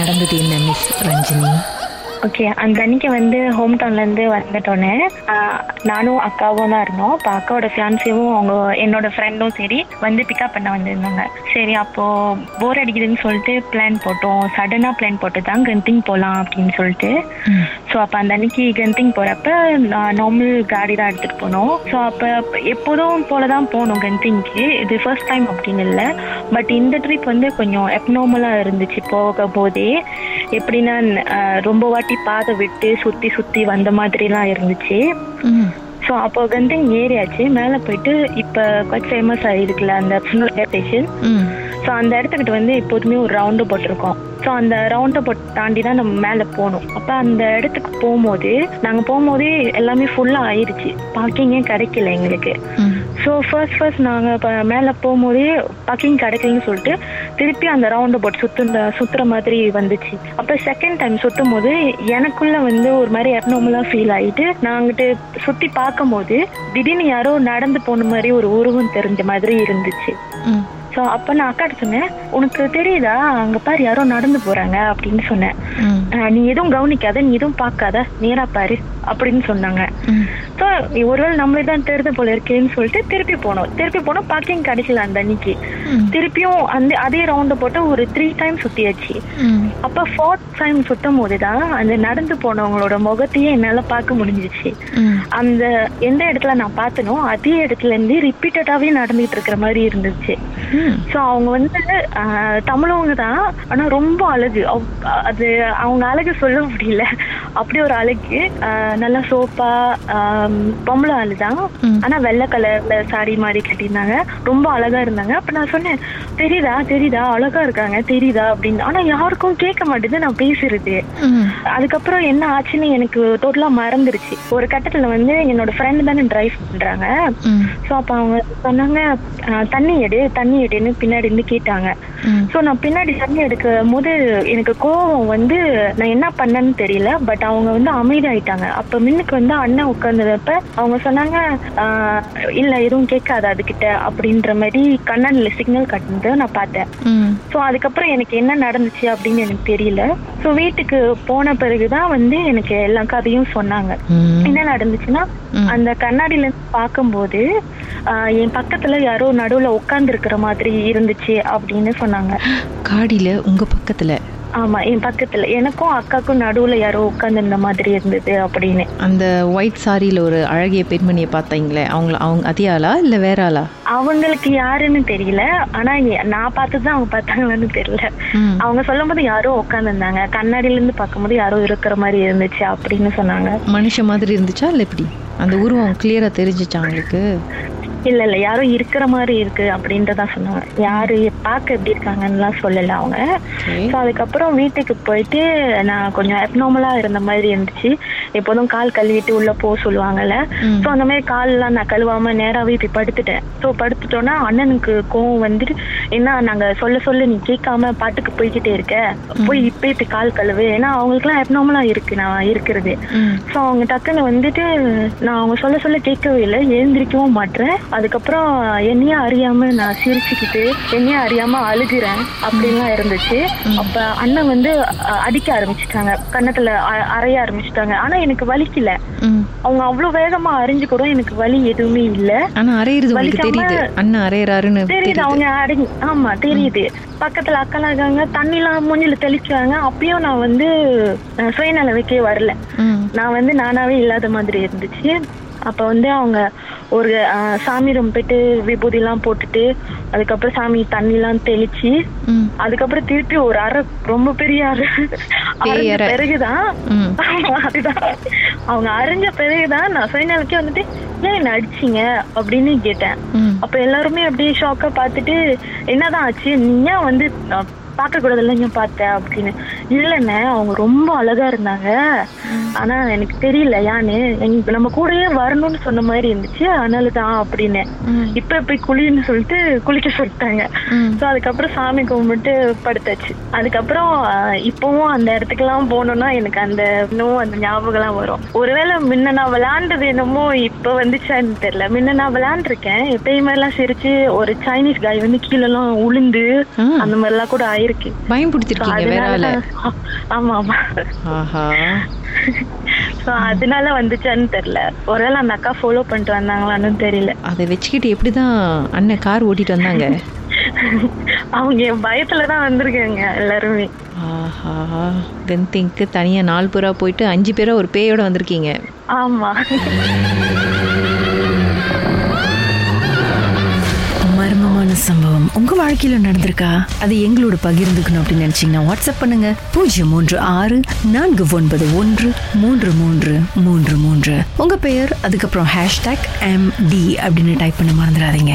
நடந்தது என்ன miss Ranjini? Okay அந்த அன்னைக்கு வந்து ஹோம் டவுன்லேருந்து வந்துட்டோன்னே நானும் அக்காவும் தான் இருந்தோம். இப்போ அக்காவோட ஃபியான்சியும் அவங்க என்னோட ஃப்ரெண்டும் சரி வந்து பிக்கப் பண்ண வந்திருந்தாங்க. சரி அப்போ போர் அடிக்குதுன்னு சொல்லிட்டு பிளான் போட்டோம். சடனாக பிளான் போட்டு தான் கந்திங் போகலாம் அப்படின்னு சொல்லிட்டு. ஸோ அப்போ அந்த அன்னைக்கு கந்திங் போகிறப்ப நார்மல் காடி தான் எடுத்துகிட்டு போனோம். ஸோ அப்போ எப்போதும் போல தான் போனோம் கந்திங்க்கு இது ஃபர்ஸ்ட் டைம் அப்படின்னு இல்லை. பட் இந்த ட்ரிப் வந்து கொஞ்சம் எப்நார்மலாக இருந்துச்சு போக போதே. எப்படின்னா ரொம்ப வாட்டி பாதை விட்டு சுற்றி சுற்றி வந்த மாதிரிலாம் இருந்துச்சு. ஸோ அப்போ கந்திங் ஏறியாச்சு. மேலே போயிட்டு இப்போ கொஞ்சம் ஃபேமஸ் ஆகிருக்குல்ல அந்த ஸ்டேஷன் ஸோ அந்த இடத்துக்கிட்ட வந்து எப்போதுமே ஒரு ரவுண்டு போட்டிருக்கோம். ஸோ அந்த ரவுண்டை போட்டு தாண்டி தான் நம்ம மேலே போகணும் அப்போ அந்த இடத்துக்கு போகும்போது நாங்கள் போகும்போதே எல்லாமே ஃபுல்லாக ஆயிடுச்சு பார்க்கிங்கே கிடைக்கல எங்களுக்கு. ஸோ ஃபர்ஸ்ட் ஃபர்ஸ்ட் நாங்கள் இப்போ மேலே போகும்போதே பார்க்கிங் கிடைக்கலன்னு சொல்லிட்டு திருப்பி அந்த ரவுண்டை போட்டு சுற்றுற சுற்றுற மாதிரி வந்துச்சு. அப்போ செகண்ட் டைம் சுற்றும் போது எனக்குள்ள வந்து ஒரு மாதிரி எப்னாமலாக ஃபீல் ஆகிட்டு நான் அங்கிட்டு சுற்றி பார்க்கும்போது திடீர்னு யாரோ நடந்து போன மாதிரி ஒரு உருவம் தெரிஞ்ச மாதிரி இருந்துச்சு. ஸோ அப்போ நான் அக்காட்ட சொன்னேன் உனக்கு தெரியுதா? அங்கே பாரு யாரோ நடந்து போகிறாங்க அப்படின்னு சொன்னேன். ம். "ஆஹ், நீ எதுவும் கவனிக்காத நீ எதுவும் பார்க்காத நேரா பாரு அப்படின்னு சொன்னாங்க. ஸோ ஒருவேளை நம்மளே தான் தெரிஞ்ச போல இருக்கேன்னு சொல்லிட்டு திருப்பி போனோம். திருப்பி போனோம் பார்க்கிங் கிடைக்கல அந்த அன்னைக்கு. திருப்பியும் அந்த அதே ரவுண்டை போட்டு ஒரு த்ரீ டைம் சுத்தியாச்சு. அப்போ ஃபோர்த் டைம் சுத்தும் போது தான் அந்த நடந்து போனவங்களோட முகத்தையே என்னால் பார்க்க முடிஞ்சிச்சு. அந்த எந்த இடத்துல நான் பார்த்தனோ அதே இடத்துல இருந்து ரிப்பீட்டடாகவே நடந்துகிட்டு இருக்கிற மாதிரி இருந்துச்சு. ஸோ அவங்க வந்து தமிழவங்க தான். ஆனால் ரொம்ப அழகு. அது அவங்க அழகு சொல்ல முடியல. அப்படி ஒரு அழகு. நல்லா சோப்பா பொம்பளை ஆளு தான். ம். ஆனால் வெள்ளை கலர்ல சாரி மாதிரி கட்டியிருந்தாங்க. ரொம்ப அழகா இருந்தாங்க. அப்போ நான் சொன்னேன் தெரியுதா தெரியுதா அழகா இருக்காங்க தெரியுதா அப்படின்னு. ஆனால் யாருக்கும் கேட்க மாட்டேது நான் பேசுறது. அதுக்கப்புறம் என்ன ஆச்சுன்னு எனக்கு டோட்டலா மறந்துருச்சு. ஒரு கட்டத்துல வந்து என்னோட ஃப்ரெண்டு தானே டிரைவ் பண்றாங்க. ஸோ அப்போ அவங்க சொன்னாங்க "அஹ், தண்ணி எடு தண்ணி எடுன்னு பின்னாடி இருந்து கேட்டாங்க. ஸோ நான் பின்னாடி தண்ணி எடுக்கும் போது எனக்கு கோவம் வந்து நான் என்ன பண்ணேன்னு தெரியல பட் அவங்க வந்து அமைதியாயிட்டாங்க. அப்போ மின்னுக்கு வந்து அண்ணன் உட்கார்ந்ததப்ப அவங்க சொன்னாங்க "ஆஹ், இல்ல எதுவும் கேட்காது அதுகிட்ட அப்படின்ற மாதிரி கண்ணனில் சிக்னல் கட்டுனதை நான் பார்த்தேன். ஸோ அதுக்கப்புறம் எனக்கு என்ன நடந்துச்சு அப்படின்னு எனக்கு தெரியல. ஸோ வீட்டுக்கு போன பிறகுதான் வந்து எனக்கு எல்லா கதையும் சொன்னாங்க. என்ன நடந்துச்சுன்னா. அந்த கண்ணாடியில பார்க்கும்போது என் பக்கத்துல யாரோ நடுவுல உட்கார்ந்து இருக்கிற மாதிரி இருந்துச்சு அப்படின்னு சொன்னாங்க. காடியில உங்க பக்கத்துல ஆமா என் பக்கத்துல. எனக்கும் அக்காக்கும் நடுவுல யாரோ உட்கார்ந்து இருந்த மாதிரி இருந்தது அப்படின்னு. அந்த ஒயிட் சாரியில ஒரு அழகிய பெண்மணியை பார்த்தீங்களே அவங்கள அவங்க அதே ஆளா இல்ல வேற ஆளா? அவங்களுக்கு யாருன்னு தெரியல. ஆனா நான் பார்த்ததுதான் அவங்க பார்த்தாங்களான்னு தெரியல. அவங்க சொல்லும் போது யாரோ உட்காந்துருந்தாங்க கண்ணாடியில இருந்து பார்க்கும்போது யாரோ இருக்கிற மாதிரி இருந்துச்சு அப்படின்னு சொன்னாங்க. மனுஷ மாதிரி இருந்துச்சா இல்ல எப்படி அந்த உருவம் கிளியரா தெரிஞ்சிச்சா அவங்களுக்கு? இல்ல இல்ல யாரோ இருக்கிற மாதிரி இருக்கு அப்படின்றதான் சொன்னாங்க. யாரு பார்க்க எப்படி இருக்காங்கன்னுலாம் சொல்லல அவங்க. ஸோ அதுக்கப்புறம் வீட்டுக்கு போயிட்டு நான் கொஞ்சம் அப்நார்மலா இருந்த மாதிரி இருந்துச்சு. எப்போதும் கால் கழுவிட்டு உள்ள போக சொல்லுவாங்கல்ல. ஸோ அந்த மாதிரி கால்லாம் நான் கழுவாம நேராவே போய் படுத்துட்டேன். ஸோ படுத்துட்டோன்னா அண்ணனுக்கு கோவம் வந்துட்டு என்ன நாங்க சொல்ல சொல்ல நீ கேட்காம பாட்டுக்கு போய்கிட்டே இருக்க? போய் இப்பயே போய் கால் கழுவு. ஏன்னா அவங்களுக்குலாம் அப்நார்மலா இருக்கு நான் இருக்கிறது. ஸோ அவங்க டக்குன்னு வந்துட்டு நான் அவங்க சொல்ல சொல்ல கேட்கவே இல்லை. எழுந்திரிக்கவும் மாட்டேன். அதுக்கப்புறம் என்னையே அறியாம நான் சிரிச்சுக்கிட்டு என்னையே அறியாம அழுகிறேன். அப்படின்லாம் இருந்துச்சு. அப்ப அண்ணன் வந்து அடிக்க ஆரம்பிச்சிட்டாங்க. கன்னத்துல அறைய ஆரம்பிச்சிட்டாங்க. ஆனா எனக்கு வலிக்கல. அவங்க அவ்வளவு வேகமா அரைஞ்சு கூட எனக்கு வலி எதுவுமே இல்ல. ஆனா உங்களுக்கு வலிக்காம- தெரியுது. அண்ணன் அரையறாருன்னு தெரியுது அவங்க அடை ஆமா தெரியுது. பக்கத்துல அக்கெல்லாம் இருக்காங்க தண்ணிலாம் மூஞ்சில தெளிச்சாங்க அப்பயும் நான் வந்து சுயநலவைக்கே வரல. நான் வந்து நானாவே இல்லாத மாதிரி இருந்துச்சு. அப்ப வந்து அவங்க ஒரு சாமி கும்பிட்டு விபூதிலாம் போட்டுட்டு அதுக்கப்புறம் சாமி தண்ணிலாம் தெளிச்சு ம். அதுக்கப்புறம் திருப்பி ஒரு அரை ரொம்ப பெரிய அறை. பிறகுதான் அதுதான். அவங்க அரைஞ்ச பிறகுதான் நான் சுயநலக்கே வந்துட்டு ஏன் என்ன அடிச்சீங்க? அப்படின்னு கேட்டேன். அப்ப எல்லாருமே அப்படியே ஷாக்கா பார்த்துட்டு என்னதான் ஆச்சு? நீ ஏன் வந்து பார்க்க கூடாதுல்ல ஏன் பார்த்த அப்படின்னு. இல்லைண்ணே அவங்க ரொம்ப அழகா இருந்தாங்க. ஆனா எனக்கு தெரியல எங்க நம்ம கூடயே வரணும்னு சொன்ன மாதிரி இருந்துச்சு அதனால தான் அப்படின்னு. இப்ப போய் குளின்னு சொல்லிட்டு குளிக்க சொல்லிட்டாங்க. ஸோ அதுக்கப்புறம் சாமி கும்பிட்டு படுத்தாச்சு. அதுக்கப்புறம் இப்பவும் அந்த இடத்துக்குலாம் போகணும்னா எனக்கு அந்த இன்னும் அந்த ஞாபகம்லாம் வரும். ஒருவேளை முன்ன நான் விளையாண்டது என்னமோ இப்ப வந்துச்சான்னு தெரியல. முன்ன நான் விளையாண்டுருக்கேன். எப்பயுமே எல்லாம் சிரிச்சு ஒரு சைனீஸ் காய் வந்து கீழெல்லாம் உளுந்து. அந்த மாதிரிலாம் கூட ஆயிருக்கு ஆயிருக்கு. பயம் So, பிடிச்சிருக்கீங்க வேற அதனால ஆள. தான்- ஆமா ஆமா. ஆஹா. ஸோ அதனால வந்துச்சான்னு தெரியல. ஒருவேளை அந்த அக்கா ஃபாலோ பண்ணிட்டு வந்தாங்களான்னு தெரியல. அதை வச்சுக்கிட்டு எப்படிதான் அண்ணன் கார் ஓட்டிட்டு வந்தாங்க? அவங்க என் பயத்துல தான் வந்திருக்காங்க எல்லாருமே. ஆஹா. தென் திங்க்கு தனியாக நாலு பேரா போயிட்டு அஞ்சு பேரா ஒரு பேயோட வந்திருக்கீங்க. ஆமா. மர்மமான சம்பவம் உங்க வாழ்க்கையில நடந்திருக்கா? அது எங்களோட பகிர்ந்துக்கணும் அப்படின்னு நினைச்சீங்கன்னா வாட்ஸ்அப் பண்ணுங்க. பூஜ்ஜியம் மூன்று ஆறு நான்கு ஒன்பது ஒன்று மூன்று மூன்று மூன்று மூன்று. உங்க பெயர் அதுக்கப்புறம் ஹேஷ்டாக் எம் டி அப்படின்னு டைப் பண்ண மறந்துடாதீங்க.